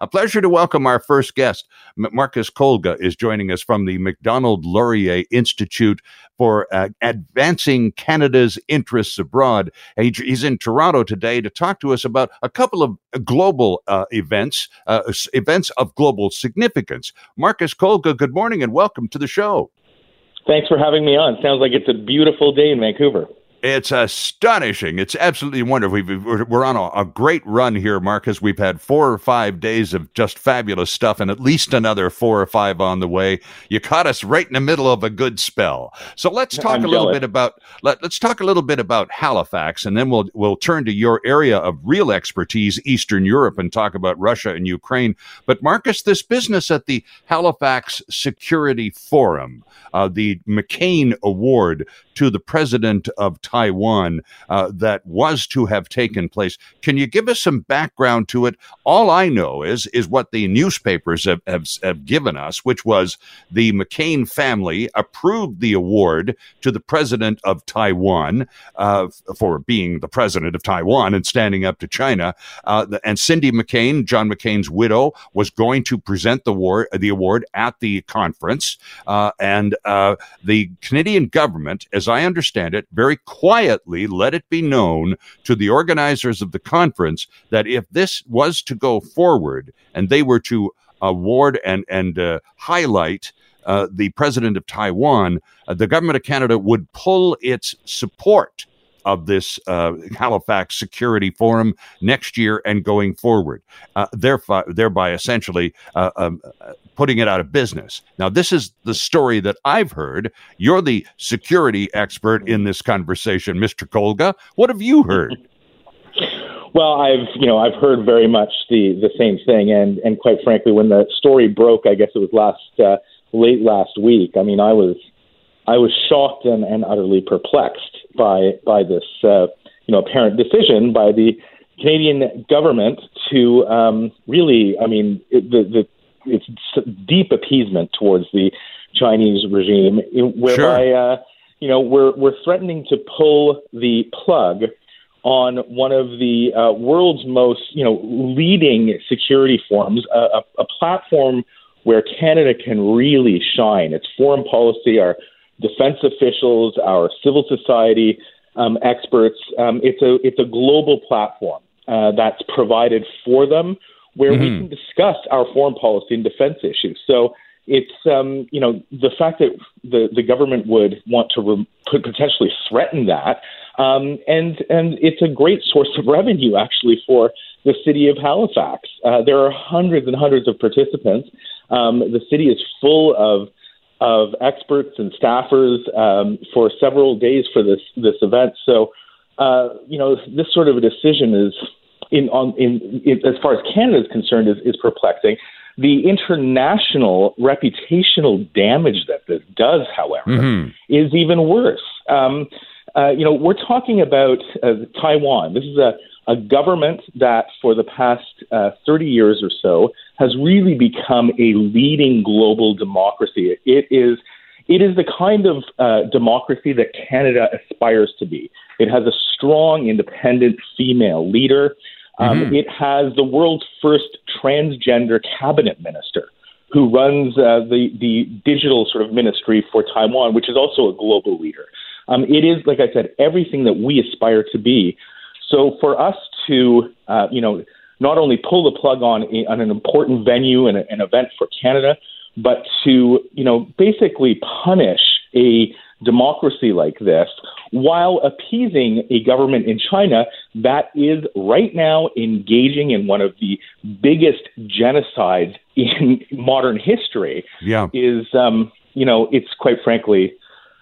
A pleasure to welcome our first guest. Marcus Kolga is joining us from the Macdonald Laurier Institute for uh, Advancing Canada's Interests Abroad. He's in Toronto today to talk to us about a couple of global uh, events, uh, events of global significance. Marcus Kolga, good morning and welcome to the show. Thanks for having me on. Sounds like it's a beautiful day in Vancouver. It's astonishing. It's absolutely wonderful. We're on a, great run here, Marcus. We've had four or five days of just fabulous stuff, and at least another four or five on the way. You caught us right in the middle of a good spell. So let's talk I'm a little jealous. bit about let, us talk a little bit about Halifax, and then we'll we'll turn to your area of real expertise, Eastern Europe, and talk about Russia and Ukraine. But Marcus, this business at the Halifax Security Forum, uh, the McCain Award to the president of Taiwan uh, that was to have taken place. Can you give us some background to it? All I know is is what the newspapers have, have, have given us, which was the McCain family approved the award to the president of Taiwan uh, for being the president of Taiwan and standing up to China. Uh, and Cindy McCain, John McCain's widow, was going to present the award, the award at the conference. Uh, and uh, the Canadian government, as I understand it, very quietly let it be known to the organizers of the conference that if this was to go forward and they were to award and and uh, highlight uh, the president of Taiwan, uh, the government of Canada would pull its support of this uh, Halifax Security Forum next year and going forward, uh, thereby, thereby essentially uh, um, putting it out of business. Now, this is the story that I've heard. You're the security expert in this conversation, Mr. Kolga. What have you heard? Well, I've you know I've heard very much the the same thing, and and quite frankly, when the story broke, I guess it was last uh, late last week. I mean, I was I was shocked and, and utterly perplexed by by this uh, you know apparent decision by the Canadian government to um, really, I mean, it, the, the it's deep appeasement towards the Chinese regime, whereby sure. uh, you know we're we're threatening to pull the plug on one of the uh, world's most you know leading security forums, a, a, a platform where Canada can really shine. Its foreign policy, our defense officials, our civil society um, experts. Um, it's a it's a global platform uh, that's provided for them where mm-hmm. we can discuss our foreign policy and defense issues. So it's um, you know the fact that the the government would want to re- potentially threaten that, um, and and it's a great source of revenue actually for the city of Halifax. Uh, there are hundreds and hundreds of participants. Um, the city is full of of experts and staffers um, for several days for this this event. So, uh, you know, this sort of a decision is in on in, in as far as Canada is concerned is, is perplexing. The international reputational damage that this does, however, mm-hmm. is even worse. Um, uh, you know, we're talking about uh, Taiwan. This is a a government that for the past uh, 30 years or so has really become a leading global democracy. It is it is the kind of uh, democracy that Canada aspires to be. It has a strong, independent female leader. Um, mm-hmm. It has the world's first transgender cabinet minister who runs uh, the the digital sort of ministry for Taiwan, which is also a global leader. Um, it is, like I said, everything that we aspire to be. So for us to, uh, you know, not only pull the plug on, a, on an important venue and a, an event for Canada, but to, you know, basically punish a democracy like this while appeasing a government in China that is right now engaging in one of the biggest genocides in modern history yeah. is, um, you know, it's quite frankly,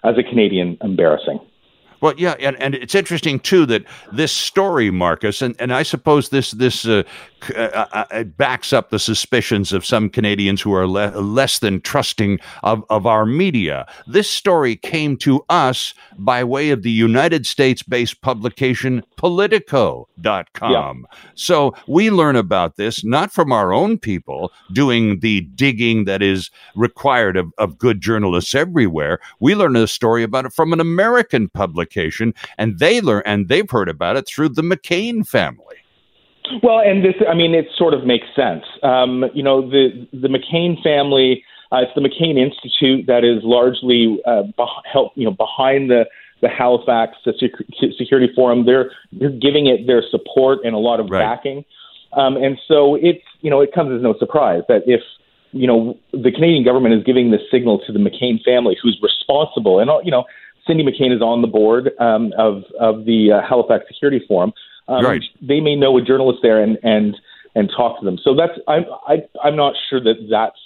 as a Canadian, embarrassing. Well, yeah, and, and it's interesting too that this story, Marcus, and, and I suppose this this uh, uh, uh, uh, backs up the suspicions of some Canadians who are le- less than trusting of, of our media. This story came to us by way of the United States based publication Politico.com. Yeah. So we learn about this not from our own people doing the digging that is required of, of good journalists everywhere. We learn a story about it from an American publication, and they learn and they've heard about it through the McCain family. Well, and this, I mean, it sort of makes sense. Um, you know, the the McCain family, uh, it's the McCain Institute that is largely uh, beh- help, you know, behind the the Halifax Security Forum. They're they're giving it their support and a lot of right. backing. Um, and so it's you know it comes as no surprise that if you know the Canadian government is giving this signal to the McCain family, who's responsible, and you know Cindy McCain is on the board um, of of the uh, Halifax Security Forum. Um, right. They may know a journalist there and and and talk to them. So that's I'm I, I'm not sure that that's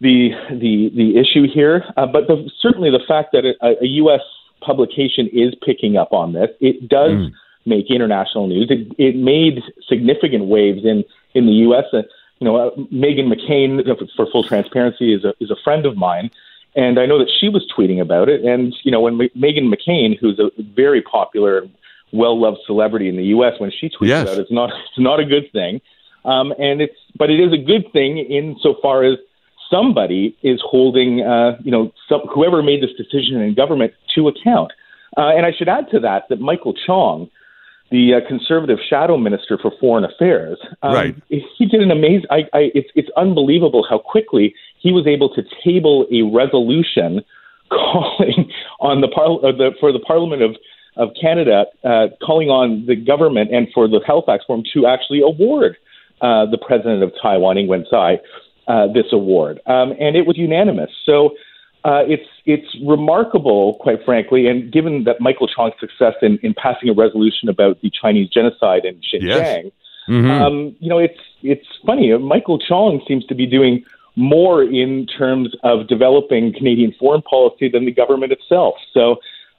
the the the issue here. Uh, but the, certainly the fact that a, a U.S. publication is picking up on this, it does mm. make international news. It, it made significant waves in in the U.S. Uh, you know, uh, Meghan McCain, for full transparency, is a is a friend of mine. And I know that she was tweeting about it. And, you know, when M- Meghan McCain, who's a very popular well loved celebrity in the U.S. when she tweets yes. about it. It's not it's not a good thing, um, and it's but it is a good thing insofar as somebody is holding uh, you know some, whoever made this decision in government to account. Uh, and I should add to that that Michael Chong, the uh, conservative shadow minister for foreign affairs, um, right. he did an amazing. I, I, it's it's unbelievable how quickly he was able to table a resolution calling on the, par- uh, the for the Parliament of of Canada uh, calling on the government and for the Halifax Forum to actually award uh, the president of Taiwan, Ing-wen Tsai, uh, this award, um, and it was unanimous. So uh, it's it's remarkable, quite frankly, and given that Michael Chong's success in, in passing a resolution about the Chinese genocide in Xinjiang, yes. mm-hmm. um, you know, it's it's funny. Michael Chong seems to be doing more in terms of developing Canadian foreign policy than the government itself. So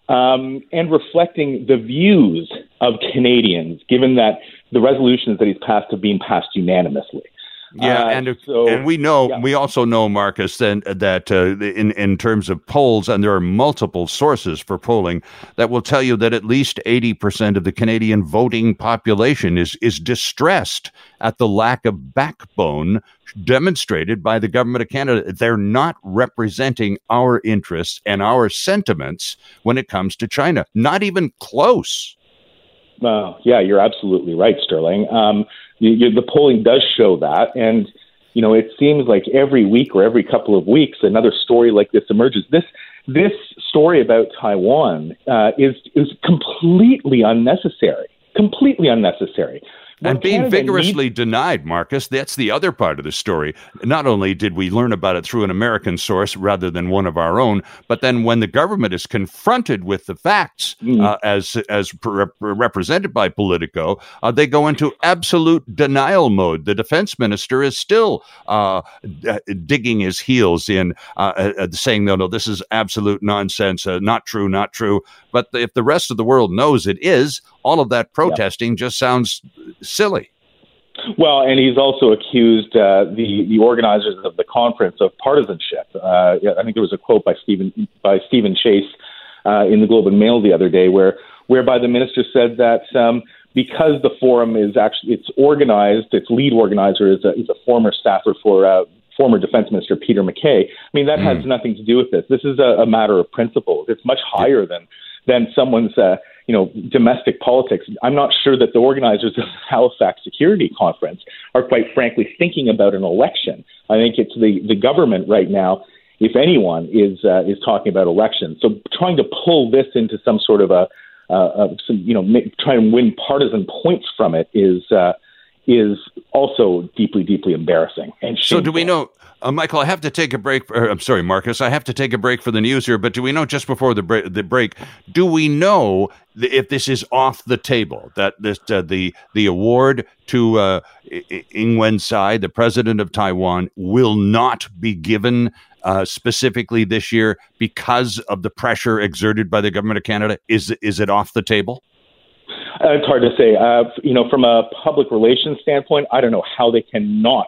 um, and reflecting the views of Canadians, given that the resolutions that he's passed have been passed unanimously. Yeah, uh, and so, and we know yeah. we also know Marcus that that uh, in in terms of polls, and there are multiple sources for polling that will tell you that at least eighty percent of the Canadian voting population is is distressed at the lack of backbone demonstrated by the government of Canada. They're not representing our interests and our sentiments when it comes to China. Not even close. Uh, yeah, you're absolutely right, Sterling. Um, you, you, the polling does show that, and you know it seems like every week or every couple of weeks another story like this emerges. This this story about Taiwan uh, is is completely unnecessary. Completely unnecessary and being Canada vigorously needs- denied, Marcus. That's the other part of the story. Not only did we learn about it through an American source rather than one of our own, but then when the government is confronted with the facts mm. uh, as as pre- represented by Politico, uh, they go into absolute denial mode. The defense minister is still uh, d- digging his heels in, uh, uh, uh, saying, "No, no, this is absolute nonsense. not true, not true." But if the rest of the world knows it is, all of that protesting yeah. just sounds silly. Well, and he's also accused uh, the the organizers of the conference of partisanship. Uh, I think there was a quote by Stephen by Steven Chase uh, in the Globe and Mail the other day, where whereby the minister said that um, because the forum is actually it's organized, its lead organizer is a, is a former staffer for uh, former Defense Minister Peter MacKay. I mean, that mm. has nothing to do with this. This is a, a matter of principles. It's much higher than than someone's uh, you know domestic politics. I'm not sure that the organizers of the Halifax Security Conference are quite frankly thinking about an election. I think it's the the government right now. If anyone is uh, is talking about elections, so trying to pull this into some sort of a, uh, some, you know, try and win partisan points from it is uh, is also deeply, deeply embarrassing. And so, do we know, uh, Michael? I have to take a break. Or, I'm sorry, Marcus. I have to take a break for the news here. But do we know just before the break? The break, do we know if this is off the table? That this uh, the the award to uh, Ing-wen Tsai, the president of Taiwan, will not be given uh, specifically this year because of the pressure exerted by the government of Canada? Is is it off the table? Uh, it's hard to say. Uh, you know, from a public relations standpoint, I don't know how they cannot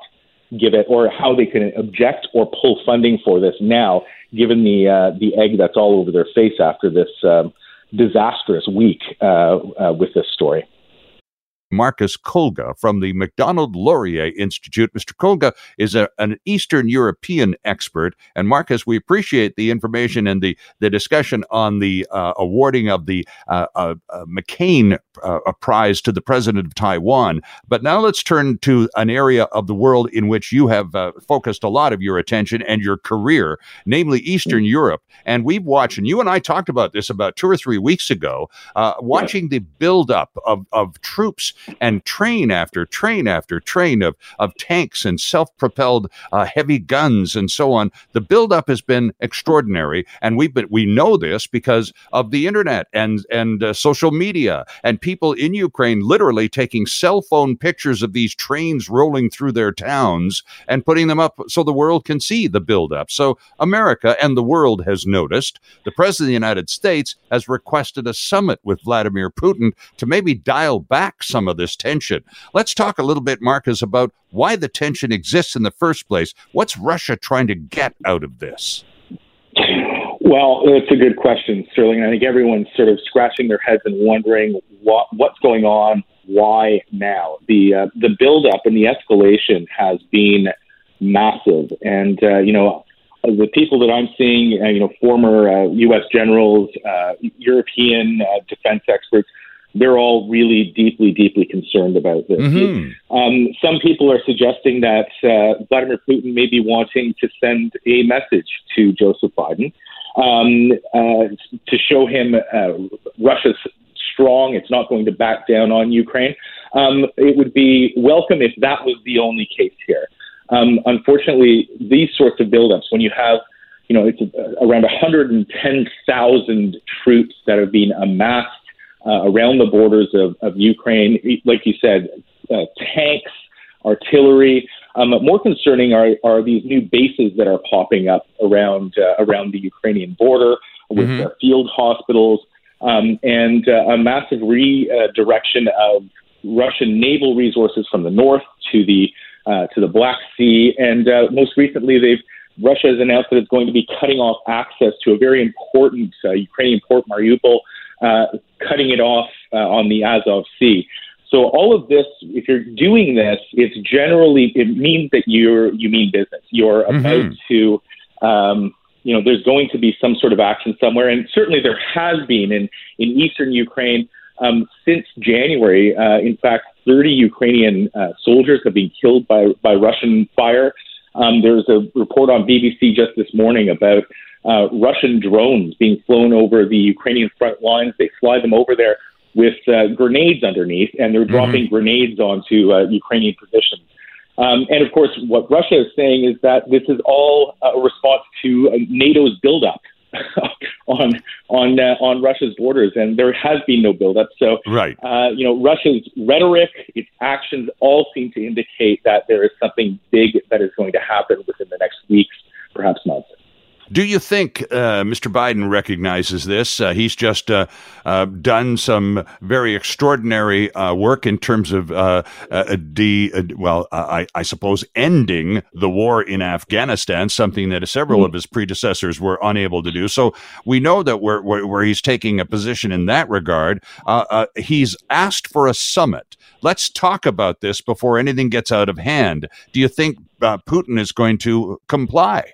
give it or how they can object or pull funding for this now, given the uh, the egg that's all over their face after this um, disastrous week uh, uh, with this story. Marcus Kolga from the Macdonald Laurier Institute. Mr. Kolga is a, an Eastern European expert. And Marcus, we appreciate the information and the, the discussion on the uh, awarding of the uh, uh, uh McCain uh, a prize to the president of Taiwan. But now let's turn to an area of the world in which you have uh, focused a lot of your attention and your career, namely Eastern mm. Europe. And we've watched, and you and I talked about this about two or three weeks ago, uh, watching the buildup of, of troops and train after train after train of, of tanks and self propelled uh, heavy guns and so on. The buildup has been extraordinary. And we've been, we know this because of the internet and, and uh, social media and people in Ukraine literally taking cell phone pictures of these trains rolling through their towns and putting them up so the world can see the buildup. So America and the world has noticed. The President of the United States has requested a summit with Vladimir Putin to maybe dial back some of this tension. Let's talk a little bit, Marcus, about why the tension exists in the first place. What's Russia trying to get out of this? Well, it's a good question, Sterling. I think everyone's sort of scratching their heads and wondering what what's going on. Why now? The uh, the buildup and the escalation has been massive, and uh, you know the people that I'm seeing, uh, you know, former uh, U.S. generals, uh, European uh, defense experts, they're all really deeply, deeply concerned about this. Mm-hmm. Um, some people are suggesting that uh, Vladimir Putin may be wanting to send a message to Joseph Biden um, uh, to show him uh, Russia's strong. It's not going to back down on Ukraine. Um, it would be welcome if that was the only case here. Um, unfortunately, these sorts of buildups, when you have you know, it's around 110,000 troops that have been amassed uh, around the borders of, of Ukraine. Like you said, uh, tanks, artillery. Um, more concerning are, are these new bases that are popping up around uh, around the Ukrainian border with mm-hmm. field hospitals um, and uh, a massive redirection of Russian naval resources from the north to the uh, to the Black Sea. And uh, most recently, they've Russia has announced that it's going to be cutting off access to a very important Ukrainian port, Mariupol, uh, cutting it off uh, on the Azov Sea. So all of this, if you're doing this, it's generally it means that you're you mean business. You're mm-hmm. about to, um, you know, there's going to be some sort of action somewhere, and certainly there has been in in eastern Ukraine um, since January. Uh, in fact, 30 Ukrainian uh, soldiers have been killed by by Russian fire. Um, there's a report on BBC just this morning about uh, Russian drones being flown over the Ukrainian front lines. They fly them over there with uh, grenades underneath, and they're dropping mm-hmm. grenades onto uh, Ukrainian positions. Um, and of course, what Russia is saying is that this is all a response to uh, NATO's buildup on on uh, on Russia's borders, and there has been no buildup. So, right, uh, you know, Russia's rhetoric, its actions, all seem to indicate that there is something big that is going to happen within the next weeks, perhaps months. Do you think uh, Mr. Biden recognizes this? Uh, he's just uh, uh done some very extraordinary uh, work in terms of uh, de, well, I, I, suppose ending the war in Afghanistan, something that several mm-hmm. of his predecessors were unable to do. So we know that where, where, where he's taking a position in that regard, he's asked for a summit. Let's talk about this before anything gets out of hand. Do you think Putin is going to comply?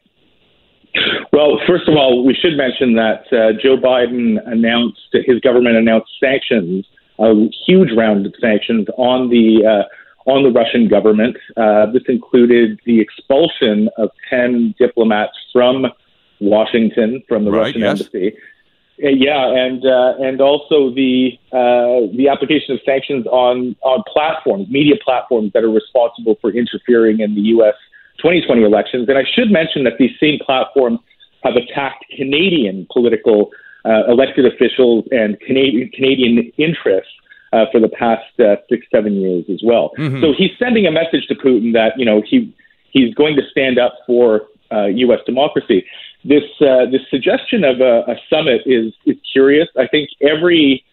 Well, first of all, we should mention that uh, Joe Biden announced his government announced sanctions, a huge round of sanctions on the uh, on the Russian government. Uh, this included the expulsion of ten diplomats from Washington from the right, Russian yes. embassy. Uh, yeah, and uh, and also the uh, the application of sanctions on on platforms, media platforms that are responsible for interfering in the U.S. 2020 elections. And I should mention that these same platforms have attacked Canadian political uh, elected officials and Canadian, Canadian interests uh, for the past uh, six, seven years as well. Mm-hmm. So he's sending a message to Putin that you know he he's going to stand up for uh, U.S. Democracy. This uh, this suggestion of a, a summit is is curious. I think every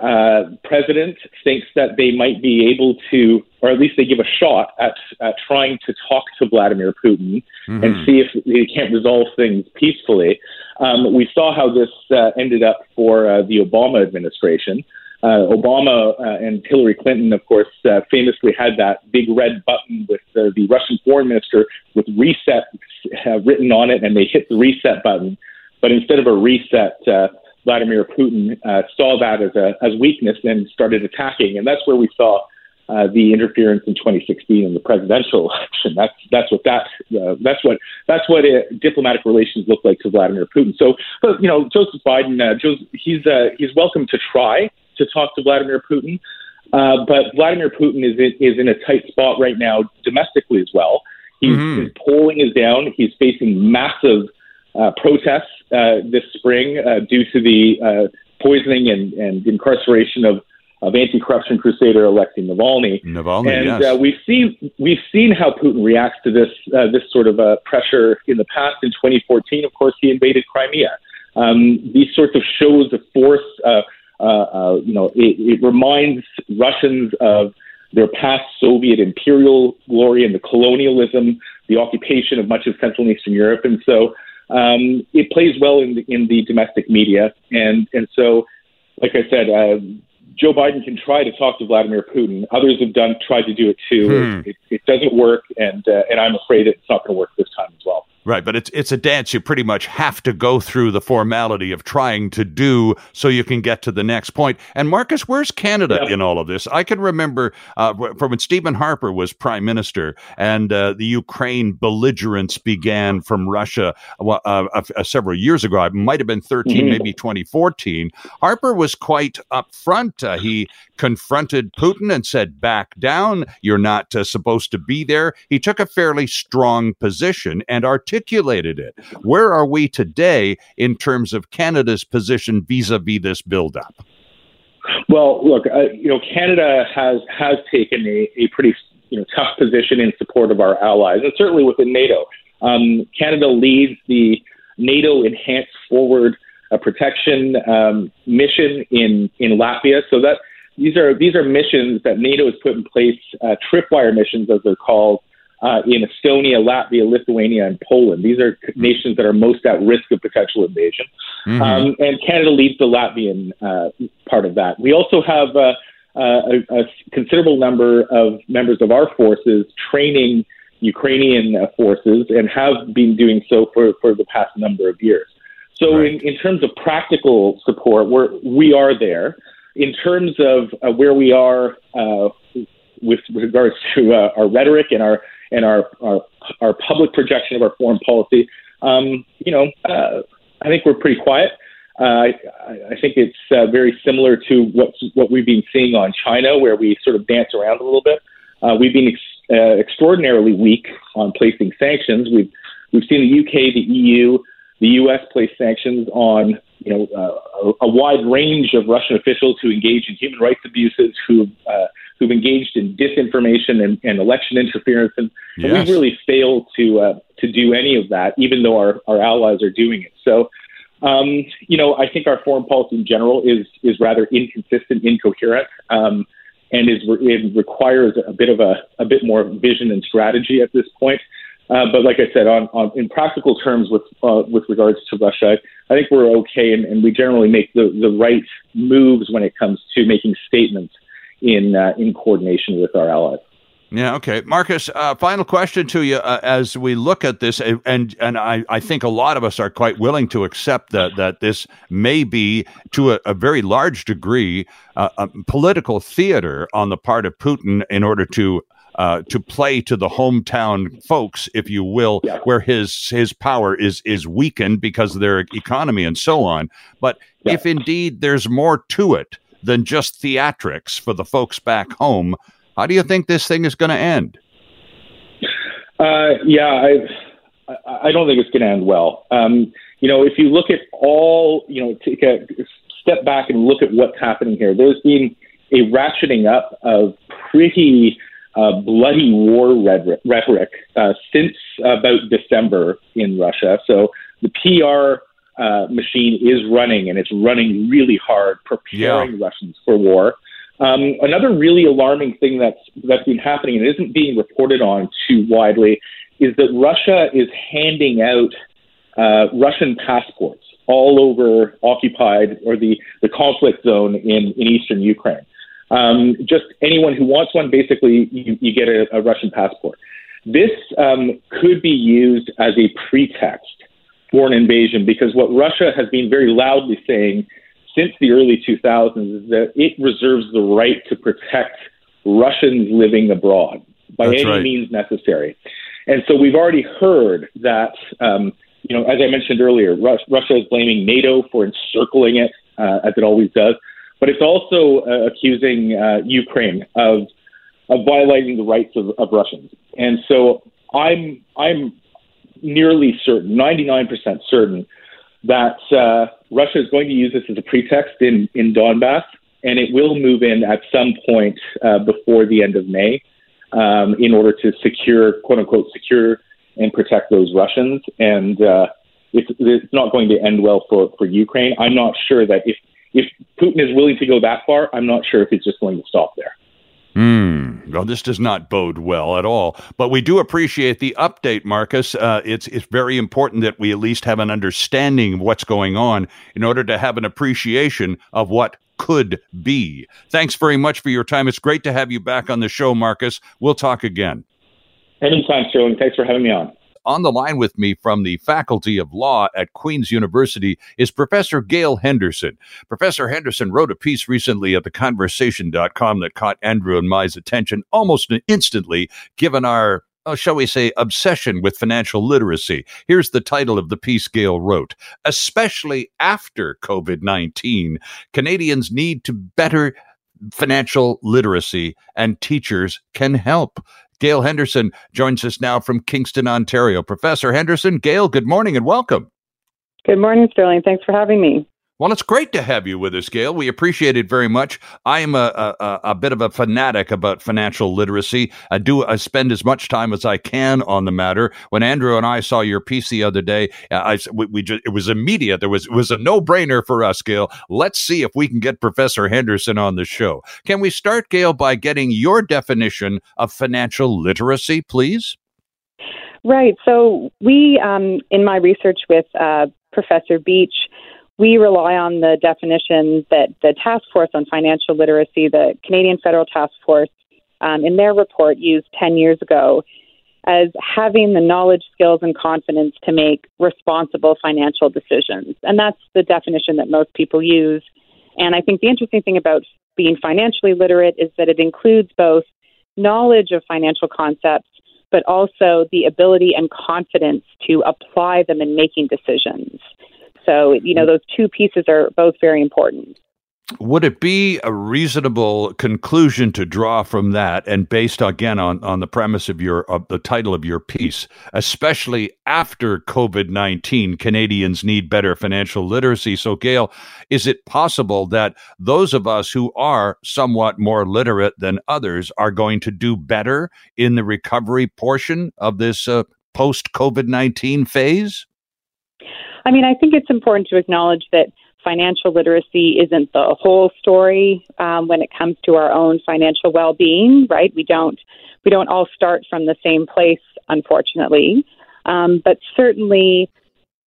uh, president thinks that they might be able to, or at least they give a shot at, at trying to talk to Vladimir Putin mm-hmm. and see if they can't resolve things peacefully. Um, we saw how this uh, ended up for uh, the Obama administration. Uh, Obama uh, and Hillary Clinton, of course, uh, famously had that big red button with the Russian foreign minister with reset written on it, and they hit the reset button. But instead of a reset, Vladimir Putin uh, saw that as a as weakness and started attacking, and that's where we saw uh, the interference in 2016 in the presidential election. That's that's what that uh, that's what that's what it, diplomatic relations look like to Vladimir Putin. So, but you know, Joseph Biden, uh, Joseph, he's uh, he's welcome to try to talk to Vladimir Putin, uh, but Vladimir Putin is in, is in a tight spot right now domestically as well. He's, mm-hmm. His polling is down. He's facing massive uh, protests uh, this spring uh, due to the uh, poisoning and, and incarceration of of anti-corruption crusader Alexei Navalny. Navalny, and yes. uh, we've seen we've seen how Putin reacts to this uh, this sort of uh, pressure in the past. In 2014, of course, he invaded Crimea. Um, these sorts of shows of force, uh, uh, uh, you know, it, it reminds Russians of their past Soviet imperial glory and the colonialism, the occupation of much of Central and Eastern Europe, and so um, it plays well in the, in the domestic media, and and so, like I said, uh, Joe Biden can try to talk to Vladimir Putin. Others have done tried to do it too. Hmm. It, it, doesn't work, and uh, and I'm afraid it's not going to work this time as well. Right, but it's it's a dance you pretty much have to go through the formality of trying to do so you can get to the next point. And Marcus, where's Canada in all of this? I can remember uh, from when Stephen Harper was prime minister and uh, the Ukraine belligerence began from Russia uh, uh, several years ago. It might have been 13, mm-hmm. maybe 2014. Harper was quite upfront. Uh, he confronted Putin and said, "Back down. You're not uh, supposed to be there." He took a fairly strong position and our articulated it. Where are we today in terms of Canada's position vis-a-vis this buildup? Well, look, uh, you know, Canada has has taken a, a pretty you know tough position in support of our allies, and certainly within NATO. Um, Canada leads the NATO Enhanced Forward uh, Protection um, mission in in Latvia. So that these are these are missions that NATO has put in place, uh, tripwire missions as they're called, uh, in Estonia, Latvia, Lithuania, and Poland. These are nations that are most at risk of potential invasion. Mm-hmm. Um, and Canada leads the Latvian uh, part of that. We also have uh, uh a, a, considerable number of members of our forces training Ukrainian uh, forces and have been doing so for, for the past number of years. So, right. in, in terms of practical support, we're, we are there. In terms of uh, where we are with, with regards to our rhetoric and our and our, our, our public projection of our foreign policy, um, you know, uh, I think we're pretty quiet. Uh, I, I think it's uh, very similar to what what we've been seeing on China, where we sort of dance around a little bit. Uh, we've been ex- uh, extraordinarily weak on placing sanctions. We've we've seen the UK, the EU, the US place sanctions on you know uh, a, a, wide range of Russian officials who engage in human rights abuses, who uh, who've engaged in disinformation and, and election interference, and, yes. and, we've really failed to uh, to do any of that, even though our, our allies are doing it. So, um, you know, I think our foreign policy in general is is rather inconsistent, incoherent, um, and is it requires a bit of a a bit more vision and strategy at this point. Uh, but like I said, on, on in practical terms, with uh, with regards to Russia, I think we're okay, and, and we generally make the, the right moves when it comes to making statements in uh, in coordination with our allies. Yeah. Okay, Marcus. Uh, final question to you uh, as we look at this, and and I, I think a lot of us are quite willing to accept that that this may be to a, a very large degree uh, a political theater on the part of Putin in order to. Uh, to play to the hometown folks, if you will, yeah. where his his power is is weakened because of their economy and so on. But yeah. if indeed there's more to it, than just theatrics for the folks back home. How do you think this thing is going to end? Uh, yeah, I, I don't think it's going to end well. Um, you know, if you look at all, you know, take a step back and look at what's happening here. There's been a ratcheting up of pretty uh, bloody war rhetoric uh, since about December in Russia. So the PR uh, machine is running, and it's running really hard, preparing yeah. Russians for war. Um, another really alarming thing that's that's been happening and isn't being reported on too widely is that Russia is handing out uh, Russian passports all over occupied or the, the conflict zone in, in eastern Ukraine. Um, just anyone who wants one, basically, you, you get a, a, Russian passport. This um, could be used as a pretext for an invasion because what Russia has been very loudly saying since the early 2000s is that it reserves the right to protect Russians living abroad by That's any right. means necessary. And so we've already heard that, um, you know, as I mentioned earlier, Rus- Russia is blaming NATO for encircling it, uh, as it always does, but it's also uh, accusing uh, Ukraine of of violating the rights of, of Russians. And so I'm I'm nearly certain, 99% certain, that uh, Russia is going to use this as a pretext in, in Donbass, and it will move in at some point uh, before the end of May um, in order to secure, quote unquote, secure and protect those Russians. And uh, it's, it's not going to end well for, for Ukraine. I'm not sure that if, if Putin is willing to go that far, I'm not sure if he's just going to stop there. Hmm. Well, this does not bode well at all. But we do appreciate the update, Marcus. Uh, it's it's very important that we at least have an understanding of what's going on in order to have an appreciation of what could be. Thanks very much for your time. It's great to have you back on the show, Marcus. We'll talk again. Anytime, Sterling. Thanks for having me on. On the line with me from the Faculty of Law at Queen's University is Professor Gail Henderson. Professor Henderson wrote a piece recently at theconversation.com that caught Andrew and my attention almost instantly, given our uh, shall we say, obsession with financial literacy. Here's the title of the piece Gail wrote. Especially after COVID 19, Canadians need to better financial literacy, and teachers can help. Gail Henderson joins us now from Kingston, Ontario. Professor Henderson, Gail, good morning and welcome. Good morning, Sterling. Thanks for having me. Well, it's great to have you with us, Gail. We appreciate it very much. I am a, a, a bit of a fanatic about financial literacy. I do I spend as much time as I can on the matter. When Andrew and I saw your piece the other day, I we, we just, it was immediate. There was it was a no brainer for us, Gail. Let's see if we can get Professor Henderson on the show. Can we start, Gail, by getting your definition of financial literacy, please? Right. So we, um, in my research with uh, Professor Beach, we rely on the definition that the Task Force on Financial Literacy, the Canadian Federal Task Force, um, in their report used 10 years ago as having the knowledge, skills, and confidence to make responsible financial decisions. And that's the definition that most people use. And I think the interesting thing about being financially literate is that it includes both knowledge of financial concepts, but also the ability and confidence to apply them in making decisions. So, you know, those two pieces are both very important. Would it be a reasonable conclusion to draw from that, and based again on, on the premise of your of the title of your piece, especially after COVID nineteen, Canadians need better financial literacy. So, Gail, is it possible that those of us who are somewhat more literate than others are going to do better in the recovery portion of this uh, post COVID nineteen phase? I mean, I think it's important to acknowledge that financial literacy isn't the whole story um, when it comes to our own financial well-being. Right? We don't we don't all start from the same place, unfortunately. Um, but certainly,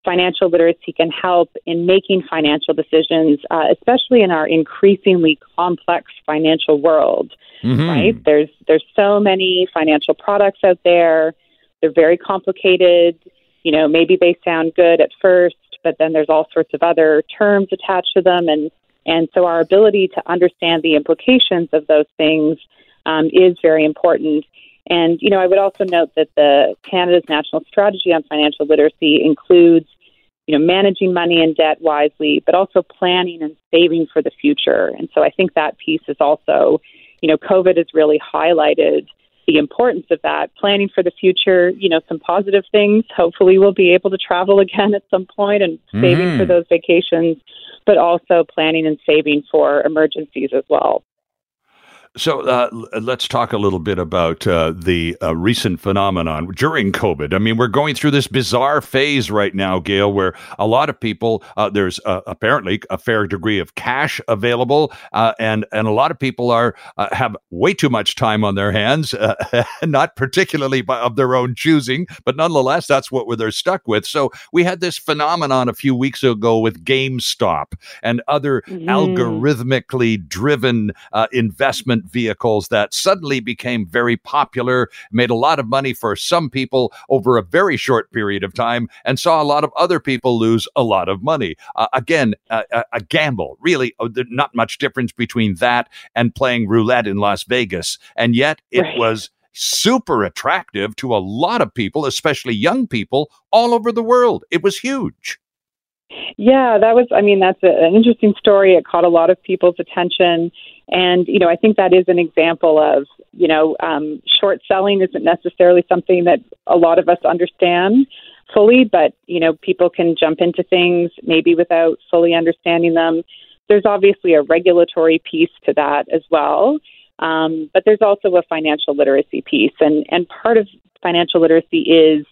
financial literacy can help in making financial decisions, uh, especially in our increasingly complex financial world. Mm-hmm. Right? There's there's so many financial products out there. They're very complicated. You know, maybe they sound good at first, but then there's all sorts of other terms attached to them, and and so our ability to understand the implications of those things um, is very important. And you know, I would also note that the Canada's national strategy on financial literacy includes, you know, managing money and debt wisely, but also planning and saving for the future. And so I think that piece is also, you know, COVID has really highlighted the importance of that. Planning for the future, you know, some positive things. Hopefully, we'll be able to travel again at some point and saving Mhm. for those vacations, but also planning and saving for emergencies as well. So uh, let's talk a little bit about uh, the uh, recent phenomenon during COVID. I mean, we're going through this bizarre phase right now, Gail, where a lot of people uh, there's uh, apparently a fair degree of cash available, uh, and and a lot of people are uh, have way too much time on their hands, uh, not particularly by, of their own choosing, but nonetheless, that's what they're stuck with. So we had this phenomenon a few weeks ago with GameStop and other Mhm. algorithmically driven uh, investment investment vehicles that suddenly became very popular, made a lot of money for some people over a very short period of time, and saw a lot of other people lose a lot of money. Uh, again, a, a, gamble. Really, uh, not much difference between that and playing roulette in Las Vegas. And yet it right. was super attractive to a lot of people, especially young people all over the world. It was huge. Yeah, that was, I mean, that's a, an interesting story. It caught a lot of people's attention. And, you know, I think that is an example of, you know, um, short selling isn't necessarily something that a lot of us understand fully, but, you know, people can jump into things maybe without fully understanding them. There's obviously a regulatory piece to that as well. Um, but there's also a financial literacy piece, and and part of financial literacy is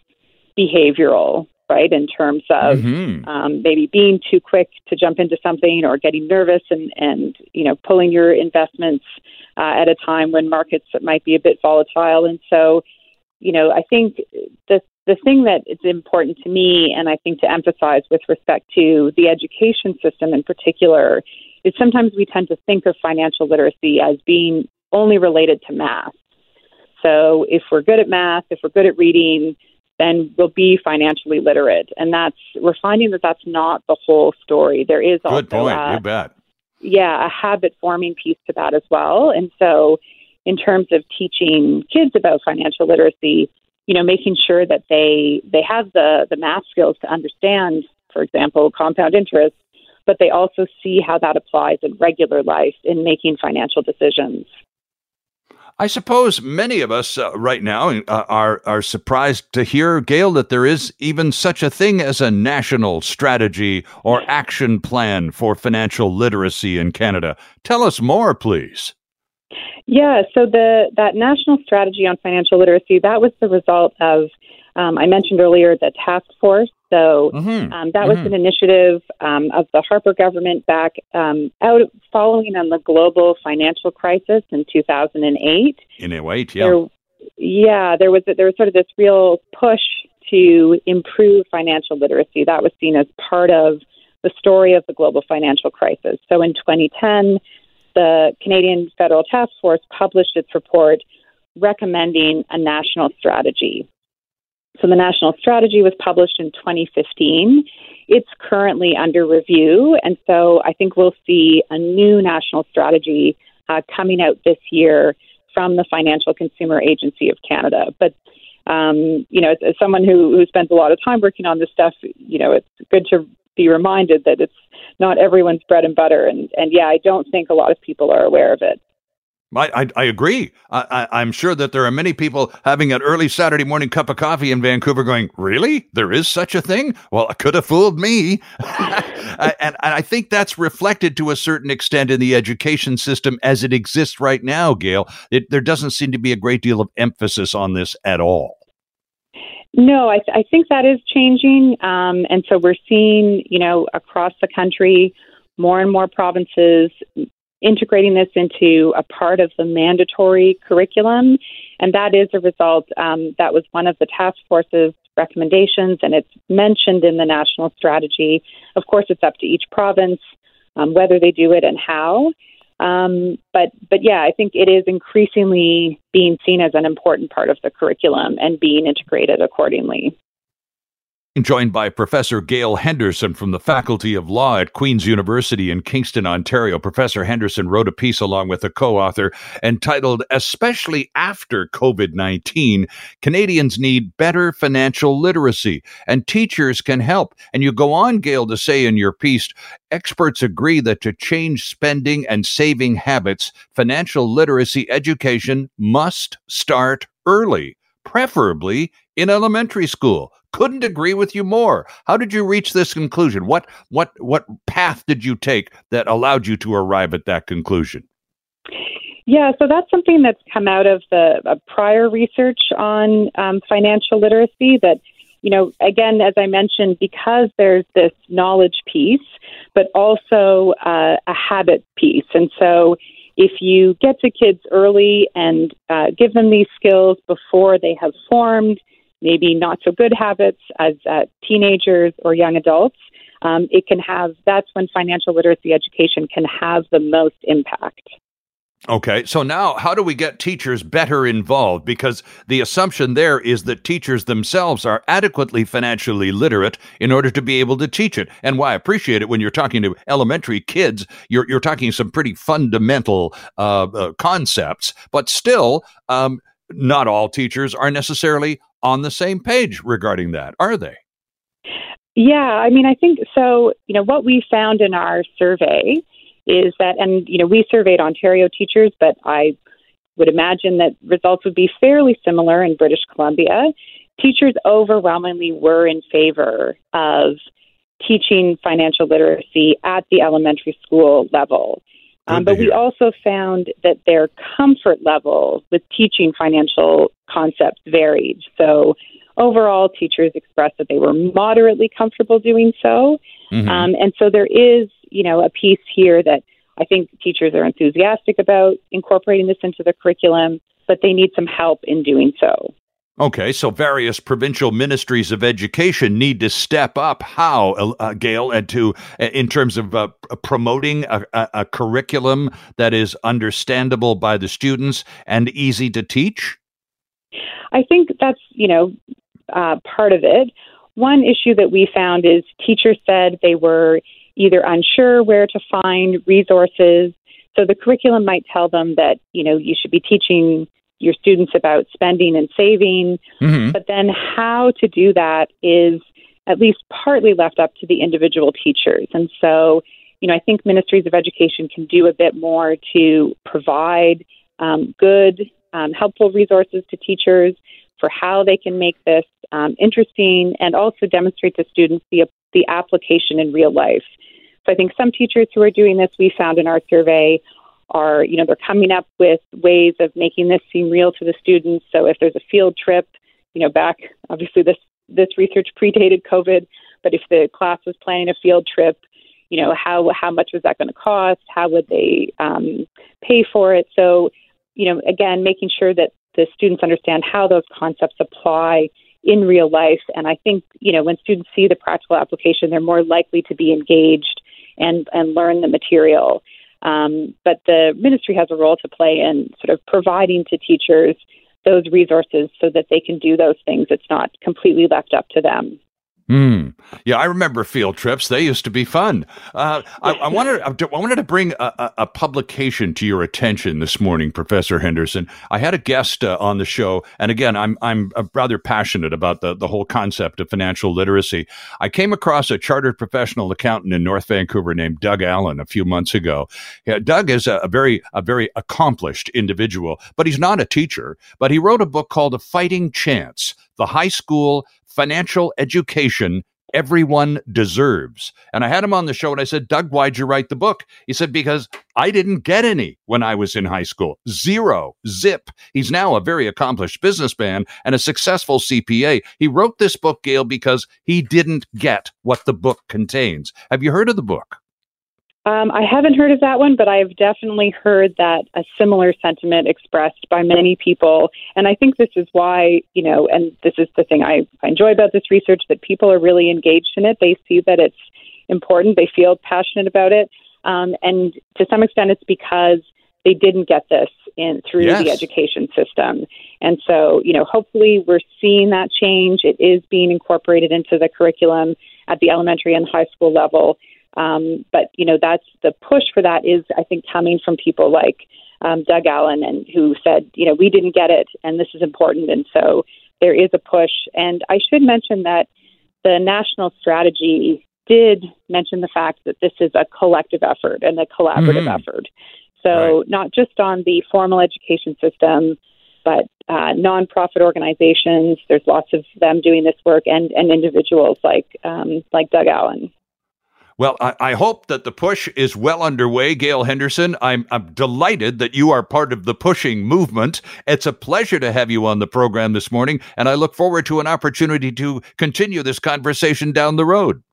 behavioral, right? In terms of mm-hmm. um, maybe being too quick to jump into something, or getting nervous, and and you know pulling your investments uh, at a time when markets might be a bit volatile, and so you know I think the the thing that is important to me, and I think to emphasize with respect to the education system in particular, is sometimes we tend to think of financial literacy as being only related to math. So if we're good at math, if we're good at reading, then we'll be financially literate. And that's we're finding that that's not the whole story. There is good also point. A, you bet. Yeah, a habit forming piece to that as well. And so, in terms of teaching kids about financial literacy, you know, making sure that they they have the the math skills to understand, for example, compound interest but they also see how that applies in regular life in making financial decisions. I suppose many of us uh, right now uh, are are surprised to hear, Gail, that there is even such a thing as a national strategy or action plan for financial literacy in Canada. Tell us more, please. Yeah, so the that national strategy on financial literacy that was the result of um, I mentioned earlier the task force so mm-hmm. um, that mm-hmm. was an initiative um, of the Harper government back um, out following on the global financial crisis in 2008. In 08, yeah. There, yeah, there was there was sort of this real push to improve financial literacy. That was seen as part of the story of the global financial crisis. So in 2010, the Canadian Federal Task Force published its report recommending a national strategy so the national strategy was published in 2015. It's currently under review, and so I think we'll see a new national strategy uh, coming out this year from the Financial Consumer Agency of Canada. But um, you know, as, as someone who, who spends a lot of time working on this stuff, you know, it's good to be reminded that it's not everyone's bread and butter. And, and yeah, I don't think a lot of people are aware of it. I, I, I agree. I, I, am sure that there are many people having an early Saturday morning cup of coffee in Vancouver going, Really? There is such a thing? Well, it could have fooled me. and, and I think that's reflected to a certain extent in the education system as it exists right now, Gail. It, there doesn't seem to be a great deal of emphasis on this at all. No, I, th- I think that is changing. Um, and so we're seeing, you know, across the country, more and more provinces integrating this into a part of the mandatory curriculum. And that is a result, um, that was one of the task force's recommendations, and it's mentioned in the national strategy. Of course, it's up to each province um, whether they do it and how. Um, but but yeah, I think it is increasingly being seen as an important part of the curriculum and being integrated accordingly joined by Professor Gail Henderson from the Faculty of Law at Queen's University in Kingston, Ontario. Professor Henderson wrote a piece along with a co author entitled, Especially After COVID 19, Canadians Need Better Financial Literacy, and Teachers Can Help. And you go on, Gail, to say in your piece, experts agree that to change spending and saving habits, financial literacy education must start early, preferably in elementary school couldn't agree with you more. How did you reach this conclusion? What what what path did you take that allowed you to arrive at that conclusion? Yeah, so that's something that's come out of the uh, prior research on um, financial literacy. That you know, again, as I mentioned, because there's this knowledge piece, but also uh, a habit piece, and so if you get to kids early and uh, give them these skills before they have formed maybe not so good habits as uh, teenagers or young adults, um, it can have that's when financial literacy education can have the most impact. Okay, so now how do we get teachers better involved? Because the assumption there is that teachers themselves are adequately financially literate in order to be able to teach it. And why I appreciate it when you're talking to elementary kids, you're, you're talking some pretty fundamental uh, uh, concepts, but still, um, not all teachers are necessarily on the same page regarding that, are they? Yeah, I mean, I think so. You know, what we found in our survey is that, and, you know, we surveyed Ontario teachers, but I would imagine that results would be fairly similar in British Columbia. Teachers overwhelmingly were in favor of teaching financial literacy at the elementary school level. Um, but we also found that their comfort level with teaching financial concepts varied. So overall, teachers expressed that they were moderately comfortable doing so. Mm-hmm. Um, and so there is, you know, a piece here that I think teachers are enthusiastic about incorporating this into the curriculum, but they need some help in doing so. Okay, so various provincial ministries of education need to step up. How, uh, Gail, and to uh, in terms of uh, promoting a, a, a, curriculum that is understandable by the students and easy to teach. I think that's you know uh, part of it. One issue that we found is teachers said they were either unsure where to find resources. So the curriculum might tell them that you know you should be teaching your students about spending and saving, mm-hmm. but then how to do that is at least partly left up to the individual teachers. And so, you know, I think ministries of education can do a bit more to provide um, good, um, helpful resources to teachers for how they can make this um, interesting and also demonstrate to students the, the application in real life. So I think some teachers who are doing this, we found in our survey, are, you know, they're coming up with ways of making this seem real to the students. So if there's a field trip, you know, back obviously this this research predated COVID, but if the class was planning a field trip, you know, how how much was that going to cost? How would they um, pay for it? So, you know, again, making sure that the students understand how those concepts apply in real life. And I think, you know, when students see the practical application, they're more likely to be engaged and, and learn the material. Um, but the ministry has a role to play in sort of providing to teachers those resources so that they can do those things. It's not completely left up to them. Mm. Yeah, I remember field trips. They used to be fun. Uh, I, I, wanted, I wanted to bring a, a, publication to your attention this morning, Professor Henderson. I had a guest uh, on the show, and again, I'm I'm uh, rather passionate about the the whole concept of financial literacy. I came across a chartered professional accountant in North Vancouver named Doug Allen a few months ago. Yeah, Doug is a, a very a very accomplished individual, but he's not a teacher. But he wrote a book called A Fighting Chance: The High School financial education everyone deserves. And I had him on the show and I said, Doug, why'd you write the book? He said, because I didn't get any when I was in high school. Zero. Zip. He's now a very accomplished businessman and a successful CPA. He wrote this book, Gail, because he didn't get what the book contains. Have you heard of the book? Um, I haven't heard of that one, but I've definitely heard that a similar sentiment expressed by many people. And I think this is why, you know, and this is the thing I, I enjoy about this research that people are really engaged in it. They see that it's important, they feel passionate about it. Um, and to some extent, it's because they didn't get this in through yes. the education system. And so, you know, hopefully we're seeing that change. It is being incorporated into the curriculum at the elementary and high school level. Um, but you know, that's the push for that is I think coming from people like um, Doug Allen and who said, you know, we didn't get it, and this is important, and so there is a push. And I should mention that the national strategy did mention the fact that this is a collective effort and a collaborative mm-hmm. effort. So right. not just on the formal education system, but uh, nonprofit organizations. There's lots of them doing this work, and and individuals like um, like Doug Allen. Well, I, I, hope that the push is well underway, Gail Henderson. I'm, I'm delighted that you are part of the pushing movement. It's a pleasure to have you on the program this morning, and I look forward to an opportunity to continue this conversation down the road.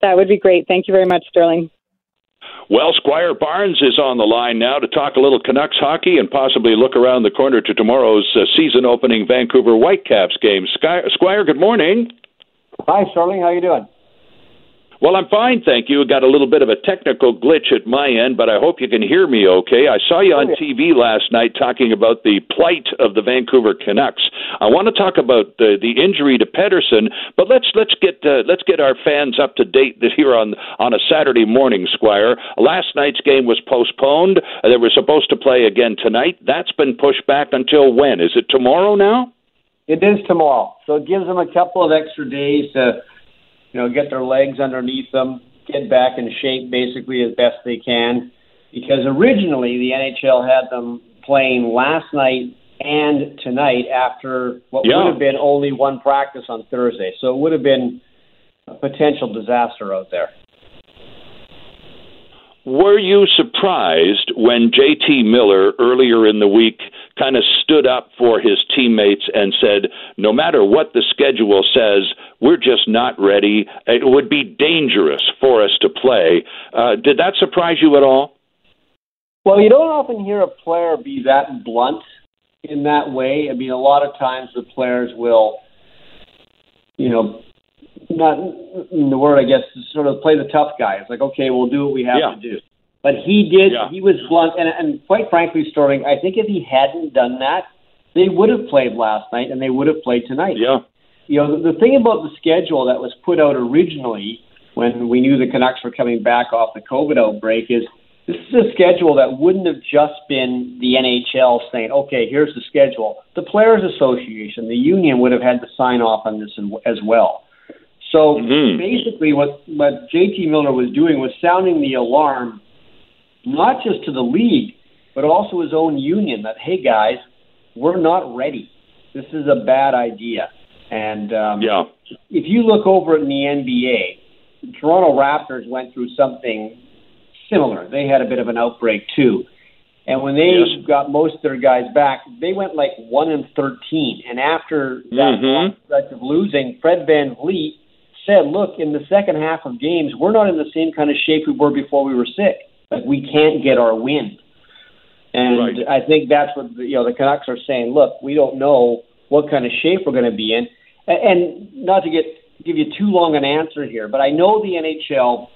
That would be great. Thank you very much, Sterling. Well, Squire Barnes is on the line now to talk a little Canucks hockey and possibly look around the corner to tomorrow's uh, season opening Vancouver Whitecaps game. Squire, good morning. Hi, Sterling. How you doing? Well, I'm fine, thank you. Got a little bit of a technical glitch at my end, but I hope you can hear me okay. I saw you on TV last night talking about the plight of the Vancouver Canucks. I want to talk about the the injury to Pettersson, but let's let's get uh, let's get our fans up to date that here on on a Saturday morning, Squire. Last night's game was postponed. They were supposed to play again tonight. That's been pushed back until when? Is it tomorrow now? It is tomorrow, so it gives them a couple of extra days to you know, get their legs underneath them, get back in shape basically as best they can. Because originally the NHL had them playing last night and tonight after what yeah. would have been only one practice on Thursday. So it would have been a potential disaster out there. Were you surprised when JT Miller earlier in the week kind of stood up for his teammates and said, no matter what the schedule says, we're just not ready. It would be dangerous for us to play. Uh, did that surprise you at all? Well, you don't often hear a player be that blunt in that way. I mean, a lot of times the players will, you know, not in the word, I guess, sort of play the tough guy. It's like, okay, we'll do what we have yeah. to do. But he did. Yeah. He was blunt, and, and quite frankly, Sterling, I think if he hadn't done that, they would have played last night, and they would have played tonight. Yeah. You know, the, the thing about the schedule that was put out originally, when we knew the Canucks were coming back off the COVID outbreak, is this is a schedule that wouldn't have just been the NHL saying, "Okay, here's the schedule." The Players Association, the union, would have had to sign off on this as well. So mm-hmm. basically, what what JT Miller was doing was sounding the alarm not just to the league, but also his own union that, hey guys, we're not ready. This is a bad idea. And um, yeah. if you look over in the NBA, Toronto Raptors went through something similar. They had a bit of an outbreak too. And when they yes. got most of their guys back, they went like one and thirteen. And after that mm-hmm. stretch of losing, Fred Van VanVleet said, "Look, in the second half of games, we're not in the same kind of shape we were before we were sick. Like we can't get our wind. And right. I think that's what the, you know the Canucks are saying. Look, we don't know what kind of shape we're going to be in, and, and not to get give you too long an answer here, but I know the NHL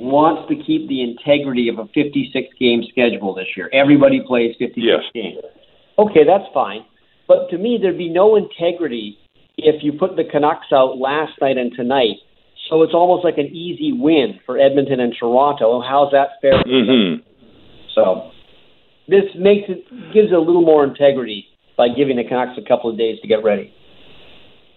wants to keep the integrity of a 56 game schedule this year. Everybody plays 56 yes. games. Okay, that's fine. But to me, thered be no integrity if you put the Canucks out last night and tonight so it's almost like an easy win for Edmonton and Toronto. How's that fair? Mm-hmm. So this makes it gives it a little more integrity by giving the Canucks a couple of days to get ready.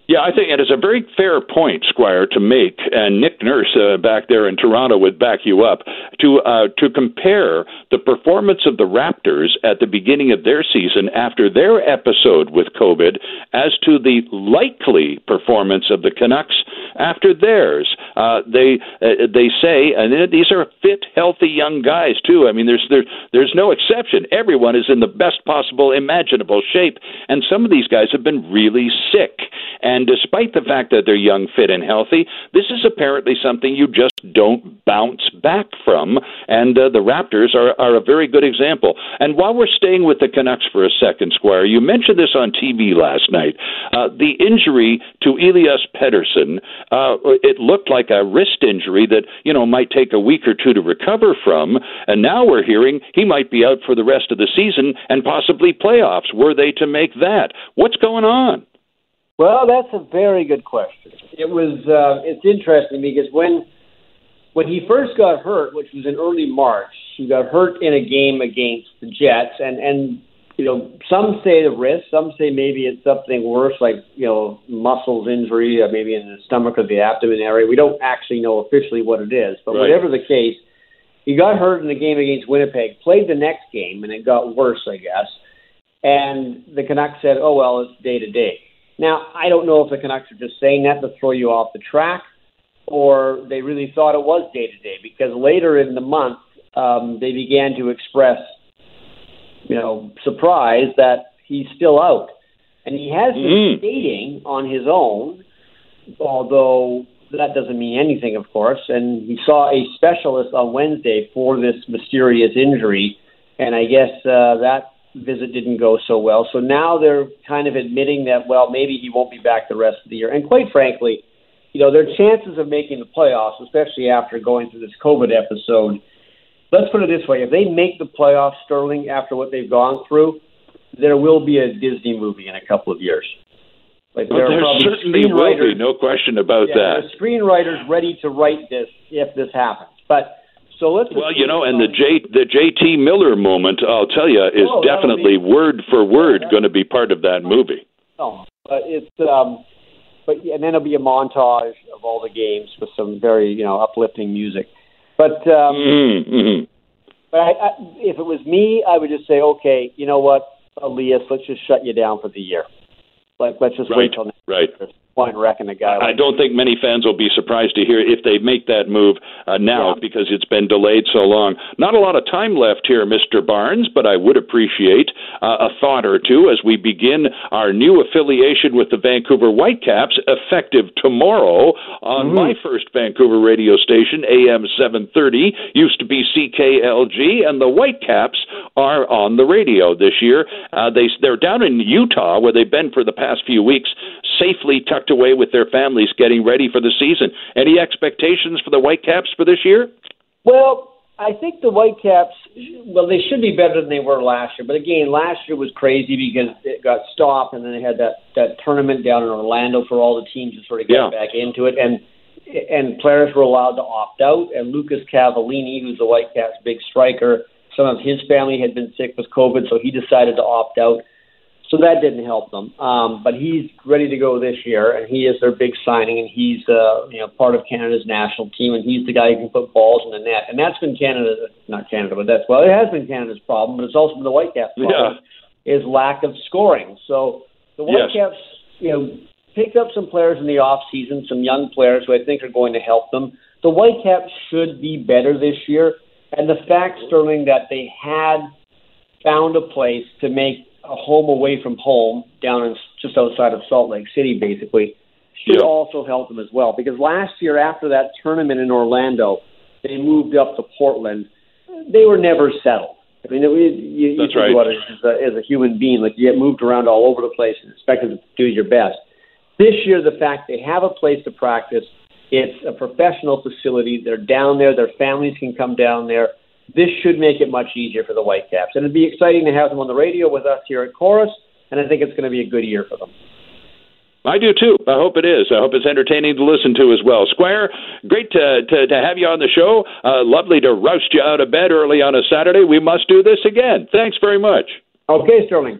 Yeah, I think it is a very fair point, Squire, to make, and Nick Nurse uh, back there in Toronto would back you up to uh, to compare the performance of the Raptors at the beginning of their season after their episode with COVID as to the likely performance of the Canucks after theirs. Uh, they uh, they say, and these are fit, healthy young guys too. I mean, there's there, there's no exception. Everyone is in the best possible imaginable shape, and some of these guys have been really sick. And despite the fact that they're young, fit, and healthy, this is apparently something you just don't bounce back from. And uh, the Raptors are, are a very good example. And while we're staying with the Canucks for a second, Squire, you mentioned this on TV last night. Uh, the injury to Elias Pettersson, uh, it looked like a wrist injury that, you know, might take a week or two to recover from. And now we're hearing he might be out for the rest of the season and possibly playoffs were they to make that. What's going on? Well, that's a very good question. It was uh, it's interesting because when when he first got hurt, which was in early March, he got hurt in a game against the Jets, and and you know some say the wrist, some say maybe it's something worse, like you know muscles injury, or maybe in the stomach or the abdomen area. We don't actually know officially what it is, but right. whatever the case, he got hurt in the game against Winnipeg, played the next game, and it got worse, I guess. And the Canucks said, "Oh well, it's day to day." Now, I don't know if the Canucks are just saying that to throw you off the track, or they really thought it was day to day. Because later in the month, um, they began to express, you know, surprise that he's still out, and he has been mm. skating on his own, although that doesn't mean anything, of course. And he saw a specialist on Wednesday for this mysterious injury, and I guess uh, that visit didn't go so well. So now they're kind of admitting that, well, maybe he won't be back the rest of the year. And quite frankly, you know, their chances of making the playoffs, especially after going through this COVID episode, let's put it this way: if they make the playoffs, Sterling, after what they've gone through, there will be a Disney movie in a couple of years. Like well, there certainly will be, no question about that. yeah, that. screenwriters ready to write this if this happens, but. So let's well, you know, and the J the JT Miller moment, I'll tell you, is oh, definitely be, word for word going to be part of that movie. Oh, but it's um, but and then it'll be a montage of all the games with some very you know uplifting music. But um, mm-hmm, mm-hmm. but I, I, if it was me, I would just say, okay, you know what, Elias, let's just shut you down for the year. Like let's just right, wait till next right. Year point wrecking a guy. I don't think many fans will be surprised to hear if they make that move uh, now yeah. because it's been delayed so long. Not a lot of time left here, Mr. Barnes, but I would appreciate uh, a thought or two as we begin our new affiliation with the Vancouver Whitecaps effective tomorrow on mm-hmm. my first Vancouver radio station, AM 730, used to be CKLG, and the Whitecaps are on the radio this year. Uh, they they're down in Utah where they've been for the past few weeks, safely tucked away with their families getting ready for the season. Any expectations for the Whitecaps for this year? Well, I think the Whitecaps, well, they should be better than they were last year. But again, last year was crazy because it got stopped, and then they had that that tournament down in Orlando for all the teams to sort of get yeah. back into it, and and players were allowed to opt out. And Lucas Cavallini, who's the Whitecaps' big striker, some of his family had been sick with COVID, so he decided to opt out. So that didn't help them. Um, but he's ready to go this year, and he is their big signing, and he's uh, you know part of Canada's national team, and he's the guy who can put balls in the net. And that's been Canada, not Canada, but that's well, it has been Canada's problem, but it's also been the Whitecaps' problem yeah. is lack of scoring. So the Whitecaps, yes. you know, picked up some players in the off season, some young players who I think are going to help them. The Whitecaps should be better this year, and the fact, Sterling, that they had found a place to make a home away from home down in just outside of Salt Lake City, basically, should also help them as well. Because last year, after that tournament in Orlando, they moved up to Portland. They were never settled. I mean, it, you, you That's right. about it as a, as a human being. Like you get moved around all over the place and expected to do your best. This year, the fact they have a place to practice, it's a professional facility. They're down there. Their families can come down there this should make it much easier for the Whitecaps. And it'd be exciting to have them on the radio with us here at Corus, and I think it's going to be a good year for them. I do too. I hope it is. I hope it's entertaining to listen to as well. Squire, great to, to, to have you on the show. Uh, lovely to roust you out of bed early on a Saturday. We must do this again. Thanks very much. Okay, Sterling.